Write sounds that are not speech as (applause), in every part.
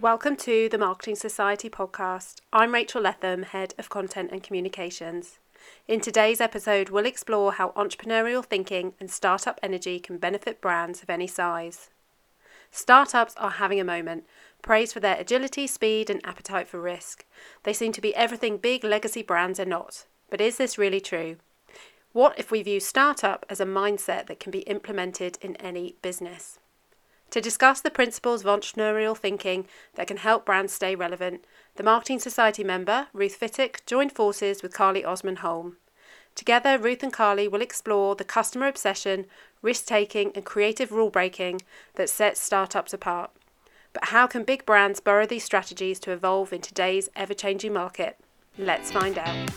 Welcome to the Marketing Society podcast. I'm Rachel Letham, Head of Content and Communications. In today's episode, we'll explore how entrepreneurial thinking and startup energy can benefit brands of any size. Startups are having a moment, praised for their agility, speed, and appetite for risk. They seem to be everything big legacy brands are not. But is this really true? What if we view startup as a mindset that can be implemented in any business? To discuss the principles of entrepreneurial thinking that can help brands stay relevant, the Marketing Society member, Ruth Fittock, joined forces with Carly Osman Holme. Together, Ruth and Carly will explore the customer obsession, risk taking, and creative rule breaking that sets startups apart. But how can big brands borrow these strategies to evolve in today's ever changing market? Let's find out.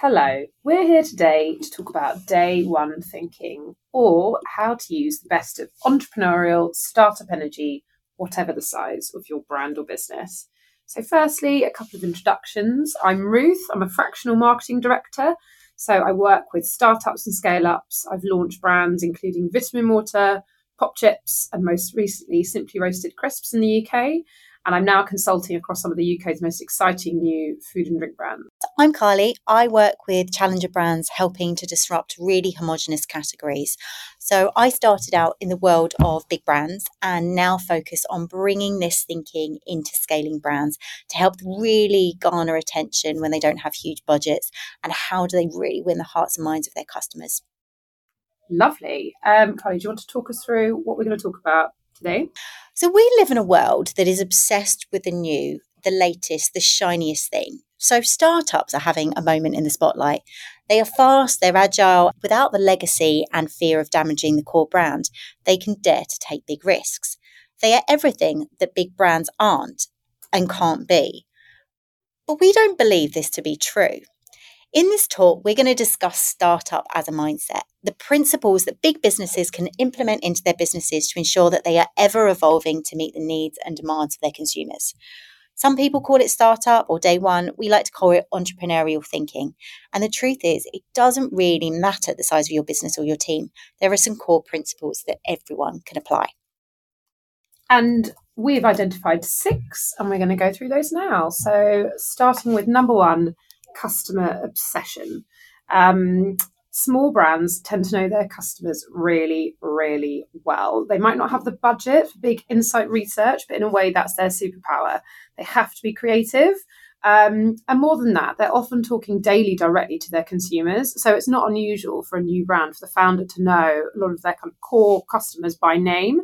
Hello, we're here today to talk about day one thinking or how to use the best of entrepreneurial startup energy, whatever the size of your brand or business. So, firstly, a couple of introductions. I'm Ruth, I'm a fractional marketing director. So, I work with startups and scale ups. I've launched brands including Vitaminwater, Pop Chips, and most recently, Simply Roasted Crisps in the UK and I'm now consulting across some of the UK's most exciting new food and drink brands. I'm Carly. I work with challenger brands helping to disrupt really homogenous categories. So I started out in the world of big brands and now focus on bringing this thinking into scaling brands to help really garner attention when they don't have huge budgets and how do they really win the hearts and minds of their customers. Lovely. Um, Carly, do you want to talk us through what we're going to talk about today? So we live in a world that is obsessed with the new, the latest, the shiniest thing. So startups are having a moment in the spotlight. They are fast, they're agile, without the legacy and fear of damaging the core brand. They can dare to take big risks. They are everything that big brands aren't and can't be. But we don't believe this to be true. In this talk, we're going to discuss startup as a mindset, the principles that big businesses can implement into their businesses to ensure that they are ever evolving to meet the needs and demands of their consumers. Some people call it startup or day one. We like to call it entrepreneurial thinking. And the truth is, it doesn't really matter the size of your business or your team. There are some core principles that everyone can apply. And we've identified six, and we're going to go through those now. So, starting with number one customer obsession. Um, small brands tend to know their customers really, really well. They might not have the budget for big insight research, but in a way, that's their superpower. They have to be creative. Um, and more than that, they're often talking daily directly to their consumers. So it's not unusual for a new brand, for the founder to know a lot of their kind of core customers by name.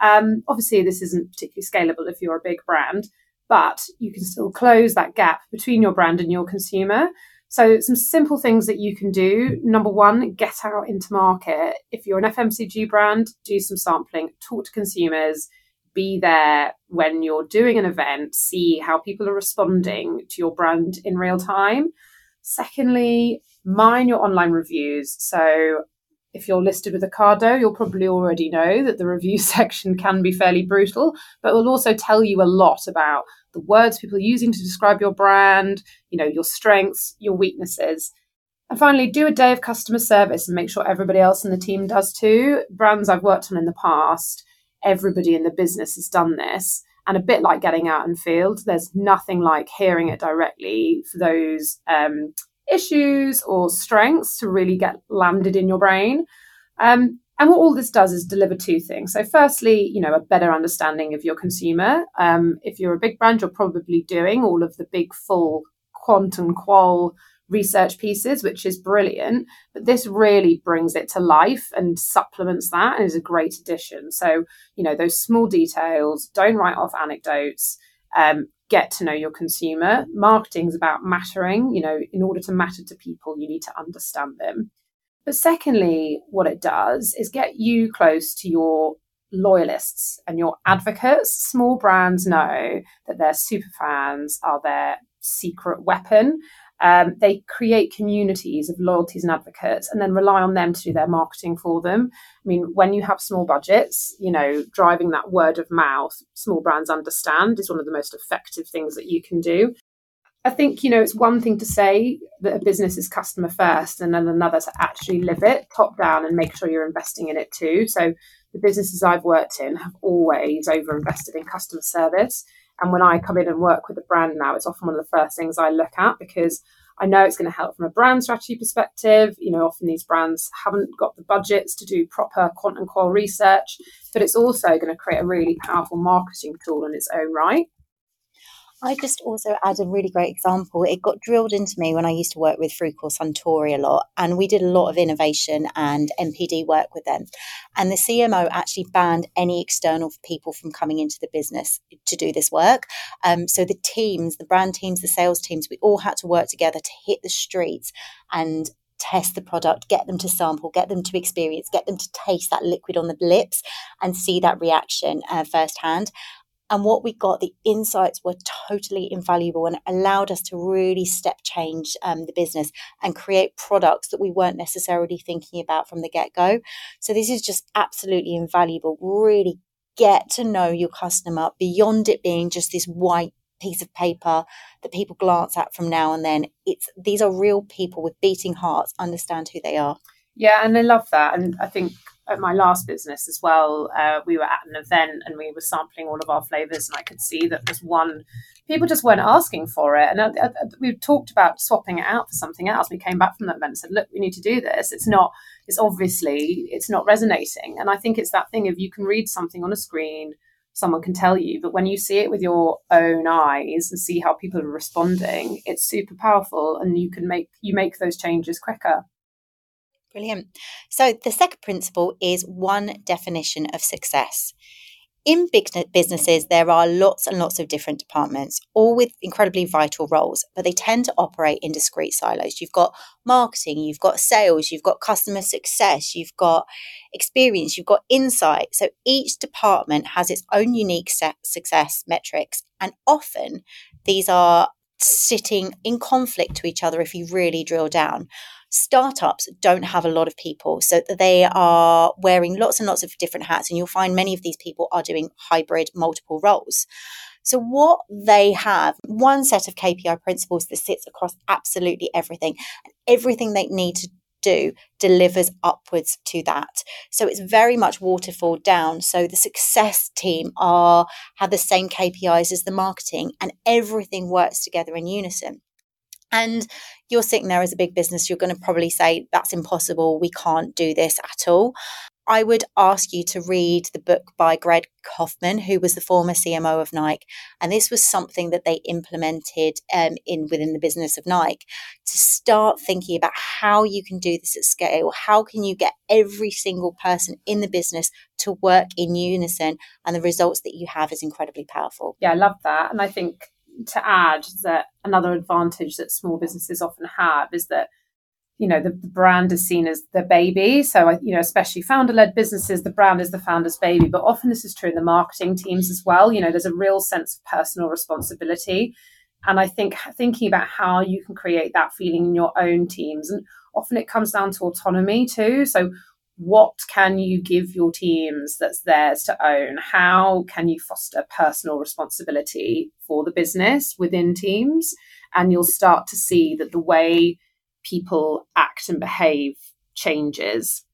Um, obviously, this isn't particularly scalable if you're a big brand, but you can still close that gap between your brand and your consumer. So, some simple things that you can do. Number one, get out into market. If you're an FMCG brand, do some sampling, talk to consumers, be there when you're doing an event, see how people are responding to your brand in real time. Secondly, mine your online reviews. So, if you're listed with Ocado, you'll probably already know that the review (laughs) section can be fairly brutal, but will also tell you a lot about the words people are using to describe your brand, you know, your strengths, your weaknesses. And finally, do a day of customer service and make sure everybody else in the team does too. Brands I've worked on in the past, everybody in the business has done this. And a bit like getting out in field, there's nothing like hearing it directly for those um, issues or strengths to really get landed in your brain. Um, and what all this does is deliver two things. So, firstly, you know, a better understanding of your consumer. Um, if you're a big brand, you're probably doing all of the big, full quant and qual research pieces, which is brilliant. But this really brings it to life and supplements that and is a great addition. So, you know, those small details, don't write off anecdotes. Um, get to know your consumer. Marketing is about mattering. You know, in order to matter to people, you need to understand them. But secondly, what it does is get you close to your loyalists and your advocates. Small brands know that their super fans are their secret weapon. Um, they create communities of loyalties and advocates and then rely on them to do their marketing for them. I mean, when you have small budgets, you know, driving that word of mouth, small brands understand is one of the most effective things that you can do. I think, you know, it's one thing to say that a business is customer first and then another to actually live it top down and make sure you're investing in it too. So the businesses I've worked in have always over invested in customer service. And when I come in and work with a brand now, it's often one of the first things I look at because I know it's going to help from a brand strategy perspective. You know, often these brands haven't got the budgets to do proper quant and qual research, but it's also going to create a really powerful marketing tool in its own right. I just also add a really great example. It got drilled into me when I used to work with Frucor Suntory a lot, and we did a lot of innovation and NPD work with them. And the CMO actually banned any external people from coming into the business to do this work. Um, so the teams, the brand teams, the sales teams, we all had to work together to hit the streets and test the product, get them to sample, get them to experience, get them to taste that liquid on the lips and see that reaction uh, firsthand. And what we got, the insights were totally invaluable and allowed us to really step change um, the business and create products that we weren't necessarily thinking about from the get go. So, this is just absolutely invaluable. Really get to know your customer beyond it being just this white piece of paper that people glance at from now and then. It's these are real people with beating hearts, understand who they are. Yeah, and I love that. And I think at my last business as well, uh, we were at an event and we were sampling all of our flavors, and I could see that there's one people just weren't asking for it. And we talked about swapping it out for something else. We came back from that event and said, "Look, we need to do this. It's not. It's obviously it's not resonating." And I think it's that thing of you can read something on a screen. Someone can tell you, but when you see it with your own eyes and see how people are responding, it's super powerful, and you can make you make those changes quicker. Brilliant. So, the second principle is one definition of success. In big businesses, there are lots and lots of different departments, all with incredibly vital roles, but they tend to operate in discrete silos. You've got marketing, you've got sales, you've got customer success, you've got experience, you've got insight. So each department has its own unique success metrics, and often these are sitting in conflict to each other if you really drill down startups don't have a lot of people. So they are wearing lots and lots of different hats. And you'll find many of these people are doing hybrid, multiple roles. So, what they have, one set of KPI principles that sits across absolutely everything, everything they need to do delivers upwards to that. So it's very much waterfall down. So the success team are have the same KPIs as the marketing and everything works together in unison. And you're sitting there as a big business, you're going to probably say, that's impossible. We can't do this at all. I would ask you to read the book by Greg Hoffman, who was the former CMO of Nike, and this was something that they implemented um, in within the business of Nike to start thinking about how you can do this at scale. How can you get every single person in the business to work in unison, and the results that you have is incredibly powerful. Yeah, I love that, and I think to add that another advantage that small businesses often have is that you know the, the brand is seen as the baby. So you know especially founder led businesses the brand is the founder's baby. But often this is true in the marketing teams as well. You know there's a real sense of personal responsibility. And i think thinking about how you can create that feeling in your own teams. And often it comes down to autonomy too. So what can you give your teams that's theirs to own? How can you foster personal responsibility for the business within teams? And you'll start to see that the way people act and behave changes.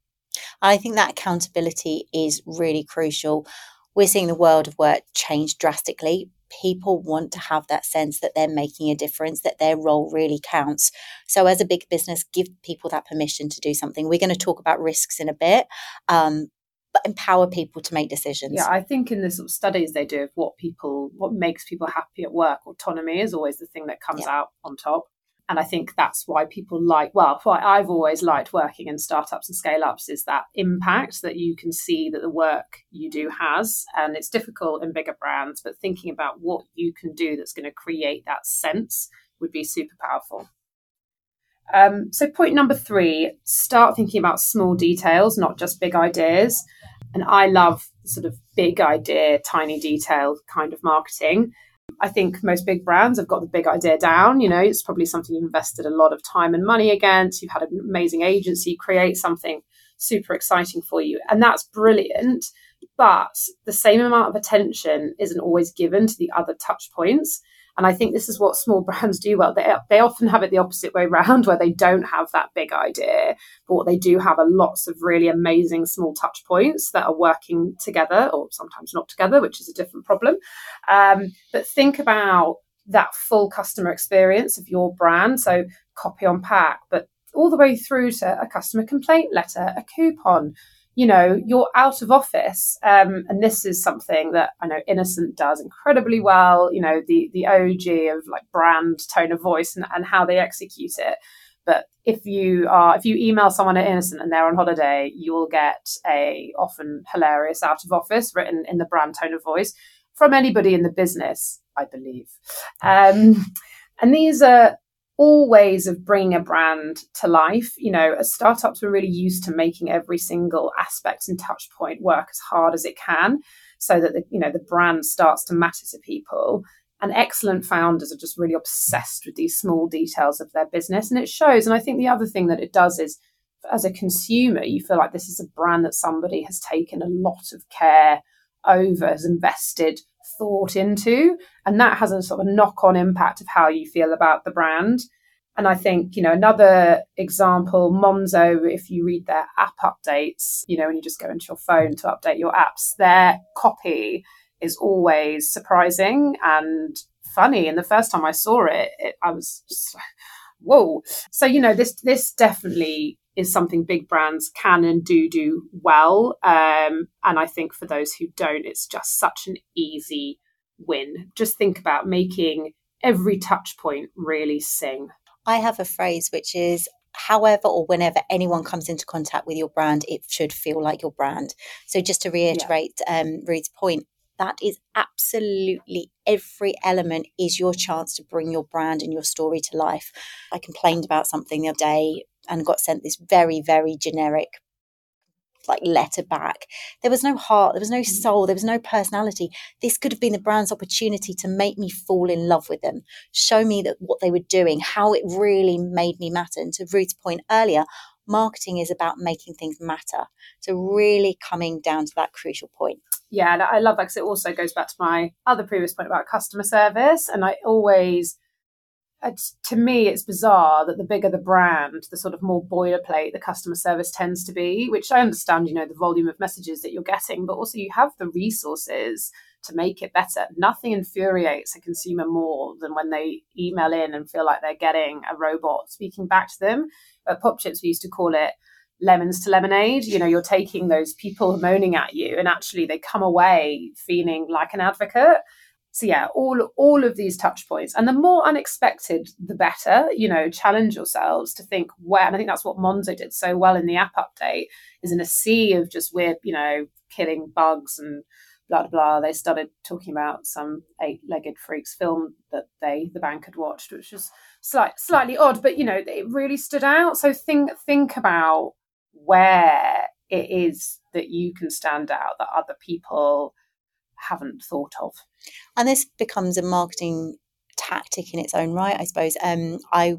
I think that accountability is really crucial. We're seeing the world of work change drastically, people want to have that sense that they're making a difference, that their role really counts. So, as a big business, give people that permission to do something. We're going to talk about risks in a bit. Um, but empower people to make decisions. Yeah, I think in the sort of studies they do of what people, what makes people happy at work, autonomy is always the thing that comes yeah. out on top. And I think that's why people like, well, why I've always liked working in startups and scale ups is that impact that you can see that the work you do has. And it's difficult in bigger brands, but thinking about what you can do that's going to create that sense would be super powerful. Um, so, point number three start thinking about small details, not just big ideas. And I love sort of big idea, tiny detail kind of marketing. I think most big brands have got the big idea down. You know, it's probably something you've invested a lot of time and money against. You've had an amazing agency create something super exciting for you. And that's brilliant. But the same amount of attention isn't always given to the other touch points. And I think this is what small brands do well. They, they often have it the opposite way around, where they don't have that big idea, but they do have lots of really amazing small touch points that are working together, or sometimes not together, which is a different problem. Um, but think about that full customer experience of your brand. So copy on pack, but all the way through to a customer complaint letter, a coupon, you know, you're out of office. Um, and this is something that I know Innocent does incredibly well, you know, the, the OG of like brand tone of voice and, and how they execute it. But if you are, if you email someone at Innocent and they're on holiday, you will get a often hilarious out of office written in the brand tone of voice from anybody in the business, I believe. Um, and these are all ways of bringing a brand to life. You know, as startups, we're really used to making every single aspect and touch point work as hard as it can so that the, you know the brand starts to matter to people. And excellent founders are just really obsessed with these small details of their business. And it shows. And i think the other thing that it does is as a consumer you feel like this is a brand that somebody has taken a lot of care over has invested thought into. And that has a sort of knock on impact of how you feel about the brand. And I think, you know, another example, Monzo, if you read their app updates, you know, when you just go into your phone to update your apps, their copy is always surprising and funny. And the first time I saw it, it I was just, whoa. So, you know, this this definitely is something big brands can and do do well. Um, and I think for those who don't, it's just such an easy win. Just think about making every touch point really sing. I have a phrase which is however or whenever anyone comes into contact with your brand, it should feel like your brand. So just to reiterate yeah. um, Ruth's point, that is absolutely every element is your chance to bring your brand and your story to life. I complained about something the other day and got sent this very, very generic like letter back. There was no heart, there was no mm. soul, there was no personality. This could have been the brand's opportunity to make me fall in love with them, show me that what they were doing, how it really made me matter. And to Ruth's point earlier, marketing is about making things matter. So really coming down to that crucial point. Yeah, and I love that because it also goes back to my other previous point about customer service. And I always Uh, to me, it's bizarre that the bigger the brand, the sort of more boilerplate the customer service tends to be, which I understand, you know, the volume of messages that you're getting, but also you have the resources to make it better. Nothing infuriates a consumer more than when they email in and feel like they're getting a robot speaking back to them. At Popchips, we used to call it lemons to lemonade. You know, you're taking those people moaning at you, and actually they come away feeling like an advocate so yeah all all of these touch points. And the more unexpected the better. You know challenge yourselves to think where and i think that's what monzo did so well in the app update is in a sea of just weird you know killing bugs and blah blah they started talking about some eight-legged freaks film that they the bank had watched which was slight, slightly odd but you know it really stood out. So think think about where it is that you can stand out that other people haven't thought of. And this becomes a marketing tactic in its own right, I suppose. Um, I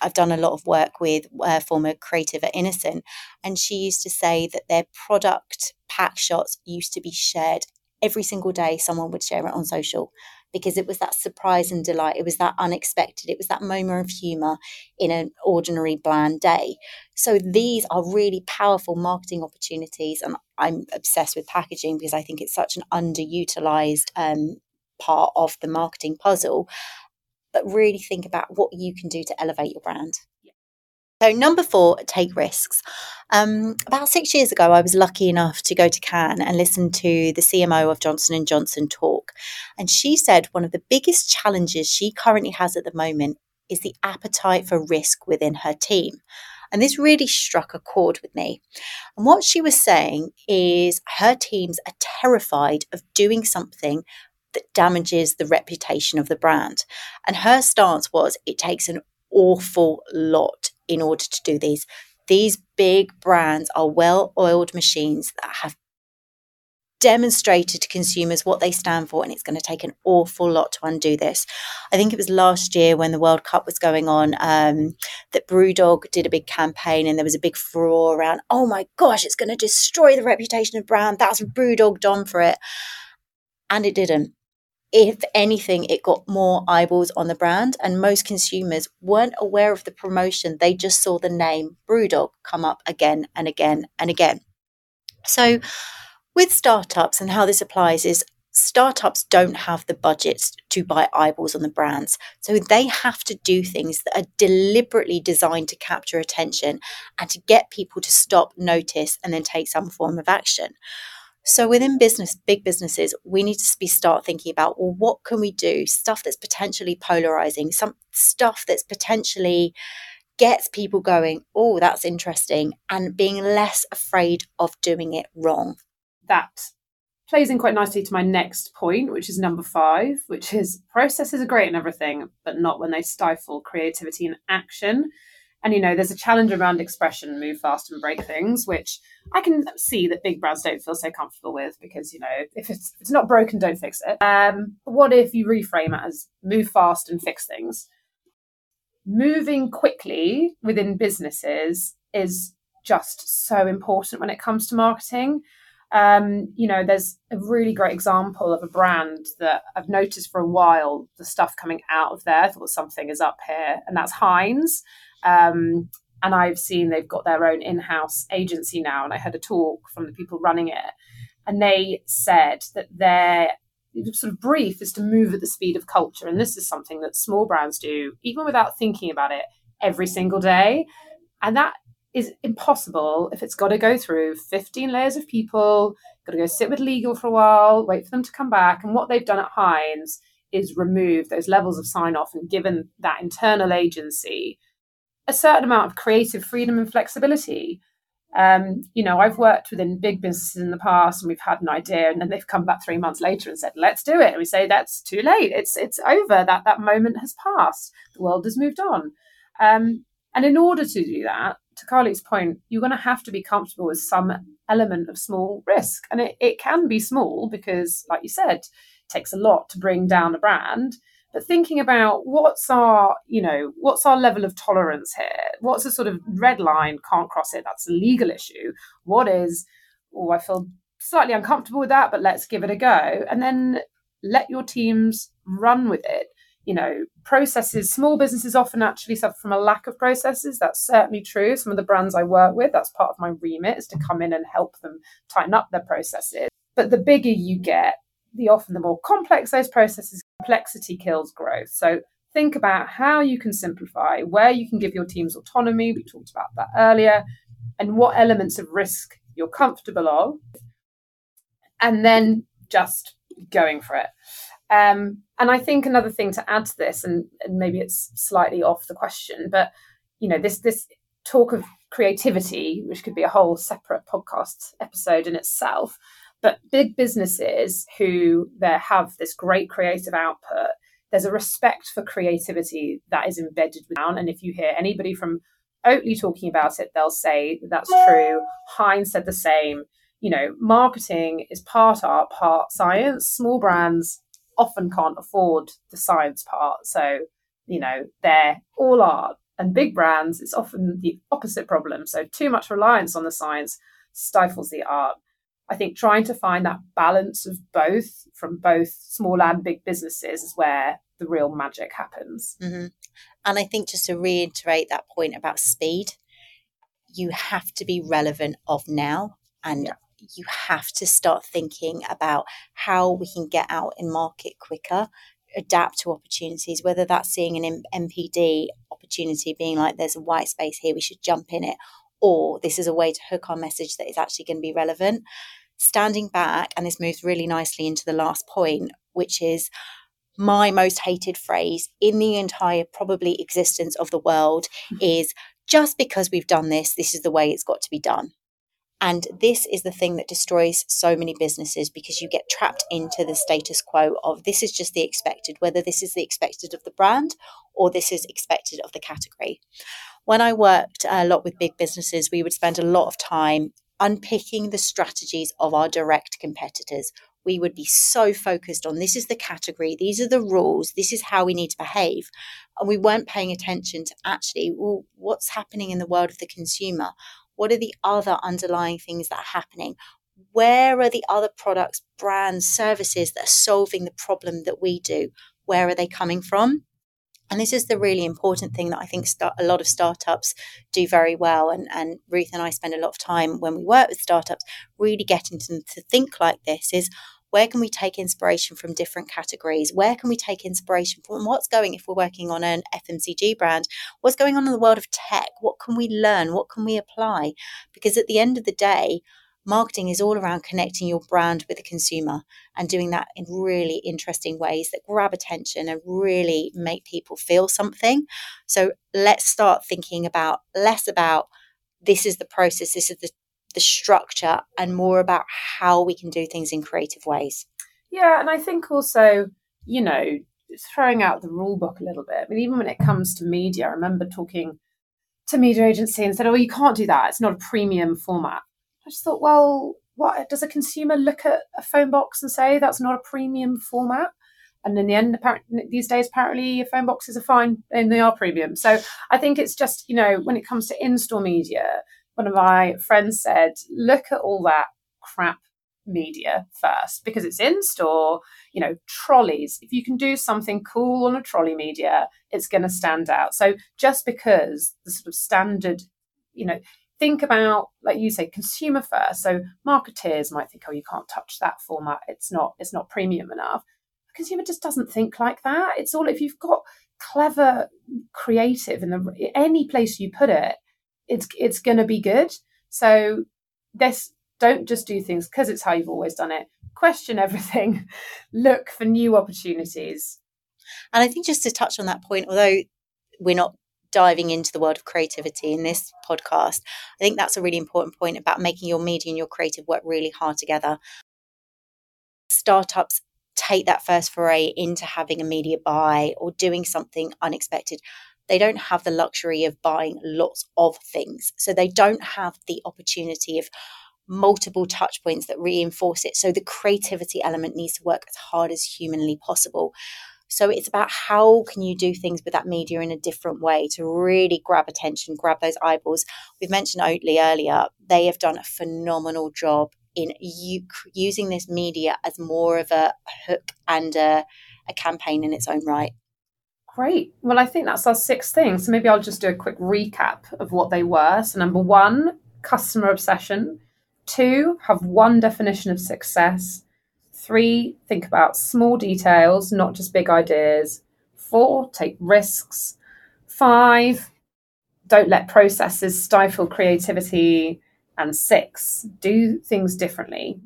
I've done a lot of work with a former creative at Innocent, and she used to say that their product pack shots used to be shared every single day. Someone would share it on social because it was that surprise and delight. It was that unexpected. It was that moment of humor in an ordinary, bland day. So these are really powerful marketing opportunities. And I'm obsessed with packaging because I think it's such an underutilized um, part of the marketing puzzle. But really think about what you can do to elevate your brand. So number four, take risks. Um, about six years ago, I was lucky enough to go to Cannes and listen to the CMO of Johnson and Johnson talk, and she said one of the biggest challenges she currently has at the moment is the appetite for risk within her team. And this really struck a chord with me. And what she was saying is her teams are terrified of doing something that damages the reputation of the brand. And her stance was it takes an awful lot in order to do these. These big brands are well oiled machines that have demonstrated to consumers what they stand for, and it's going to take an awful lot to undo this. I think it was last year when the World Cup was going on um, that Brewdog did a big campaign, and there was a big furore around, oh my gosh, it's going to destroy the reputation of brand. That's Brewdog done for it. And it didn't. if anything, it got more eyeballs on the brand, and most consumers weren't aware of the promotion. They just saw the name Brewdog come up again and again and again. So, with startups and how this applies is startups don't have the budgets to buy eyeballs on the brands. So they have to do things that are deliberately designed to capture attention and to get people to stop, notice, and then take some form of action. So within business, big businesses, we need to be start thinking about well, what can we do? Stuff that's potentially polarizing, some stuff that's potentially gets people going, oh, that's interesting, and being less afraid of doing it wrong. That plays in quite nicely to my next point, which is number five, which is processes are great and everything, but not when they stifle creativity and action. And you know, there's a challenge around expression, move fast and break things, which I can see that big brands don't feel so comfortable with because you know, if it's if it's not broken, don't fix it. Um, what if you reframe it as move fast and fix things? Moving quickly within businesses is just so important when it comes to marketing. Um, you know, there's a really great example of a brand that I've noticed for a while the stuff coming out of there. I thought something is up here, and that's Heinz. Um, and I've seen they've got their own in house agency now. And I heard a talk from the people running it. And they said that their sort of brief is to move at the speed of culture. And this is something that small brands do, even without thinking about it every single day. And that is impossible if it's got to go through 15 layers of people, got to go sit with legal for a while, wait for them to come back. And what they've done at Heinz is remove those levels of sign off and given that internal agency a certain amount of creative freedom and flexibility. Um, you know, I've worked within big businesses in the past and we've had an idea and then they've come back three months later and said, let's do it. And we say, that's too late. It's, it's over. That, that moment has passed. The world has moved on. Um, and in order to do that, to Carly's point, you're going to have to be comfortable with some element of small risk. And it, it can be small because, like you said, it takes a lot to bring down a brand. But thinking about what's our you know what's our level of tolerance here? What's a sort of red line can't cross it that's a legal issue. What is oh i feel slightly uncomfortable with that but let's give it a go and then let your teams run with it you know processes small businesses often actually suffer from a lack of processes that's certainly true some of the brands i work with that's part of my remit is to come in and help them tighten up their processes but the bigger you get the often the more complex those processes complexity kills growth. So think about how you can simplify, where you can give your teams autonomy. We talked about that earlier, and what elements of risk you're comfortable of, and then just going for it. Um, and I think another thing to add to this, and, and maybe it's slightly off the question, but you know, this this talk of creativity, which could be a whole separate podcast episode in itself, but big businesses who there have this great creative output, there's a respect for creativity that is embedded down. And if you hear anybody from Oatly talking about it, they'll say that's true. Heinz said the same. You know, marketing is part art, part science. Small brands often can't afford the science part. So, you know, they're all art. And big brands, it's often the opposite problem. So, too much reliance on the science stifles the art. I think trying to find that balance of both from both small and big businesses is where the real magic happens. Mm-hmm. And I think just to reiterate that point about speed, you have to be relevant of now and yeah. You have to start thinking about how we can get out in market quicker adapt to opportunities whether that's seeing an NPD opportunity being like there's a white space here we should jump in it or this is a way to hook our message that is actually going to be relevant standing back, and this moves really nicely into the last point, which is my most hated phrase in the entire probably existence of the world mm-hmm. is just because we've done this, this is the way it's got to be done. And this is the thing that destroys so many businesses because you get trapped into the status quo of this is just the expected, whether this is the expected of the brand or this is expected of the category. When I worked a lot with big businesses, we would spend a lot of time unpicking the strategies of our direct competitors. We would be so focused on this is the category, these are the rules, this is how we need to behave. And we weren't paying attention to actually, well, what's happening in the world of the consumer? What are the other underlying things that are happening? where are the other products, brands, services that are solving the problem that we do? Where are they coming from? And this is the really important thing that I think start, a lot of startups do very well. And, and Ruth and I spend a lot of time when we work with startups really getting them to think like this is where can we take inspiration from different categories? Where can we take inspiration from what's going if we're working on an FMCG brand? What's going on in the world of tech? What can we learn? What can we apply? Because at the end of the day, marketing is all around connecting your brand with the consumer and doing that in really interesting ways that grab attention and really make people feel something. So let's start thinking about less about this is the process, this is the, the structure, and more about how we can do things in creative ways. Yeah, and I think also, you know, throwing out the rule book a little bit. I mean, even when it comes to media, I remember talking to media agency and said, "Oh, you can't do that. It's not a premium format." I just thought, well, what does a consumer look at a phone box and say that's not a premium format? And in the end, apparently, these days, apparently, phone boxes are fine and they are premium. So I think it's just, you know, when it comes to in store media, one of my friends said, look at all that crap media first because it's in store, you know, trolleys. If you can do something cool on a trolley media, it's going to stand out. So just because the sort of standard, you know, think about like you say consumer first so marketeers might think oh you can't touch that format it's not it's not premium enough the consumer just doesn't think like that it's all if you've got clever creative in the any place you put it it's it's going to be good so this don't just do things because it's how you've always done it question (laughs) everything look for new opportunities and i think just to touch on that point although we're not diving into the world of creativity in this podcast, I think that's a really important point about making your media and your creative work really hard together. Startups take that first foray into having a media buy or doing something unexpected. They don't have the luxury of buying lots of things. So they don't have the opportunity of multiple touch points that reinforce it. So the creativity element needs to work as hard as humanly possible. So it's about how can you do things with that media in a different way to really grab attention, grab those eyeballs. We've mentioned Oatly earlier. They have done a phenomenal job in using this media as more of a hook and a, a campaign in its own right. Great. Well, I think that's our six things. So maybe I'll just do a quick recap of what they were. So, number one, customer obsession. Two, have one definition of success. Three, think about small details, not just big ideas. Four, take risks. Five, don't let processes stifle creativity. And six, do things differently.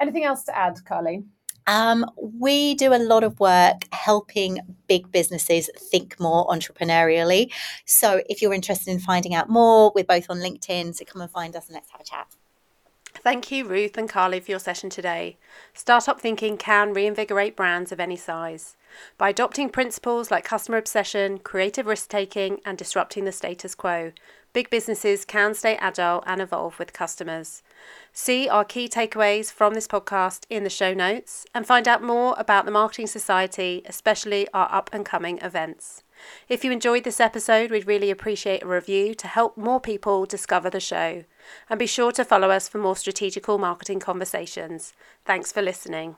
Anything else to add, Carly? Um, we do a lot of work helping big businesses think more entrepreneurially. So if you're interested in finding out more, we're both on LinkedIn, so come and find us and let's have a chat. Thank you, Ruth and Carly, for your session today. Startup thinking can reinvigorate brands of any size. By adopting principles like customer obsession, creative risk taking, and disrupting the status quo, big businesses can stay agile and evolve with customers. See our key takeaways from this podcast in the show notes and find out more about the Marketing Society, especially our up and coming events. If you enjoyed this episode, we'd really appreciate a review to help more people discover the show. And be sure to follow us for more strategical marketing conversations. Thanks for listening.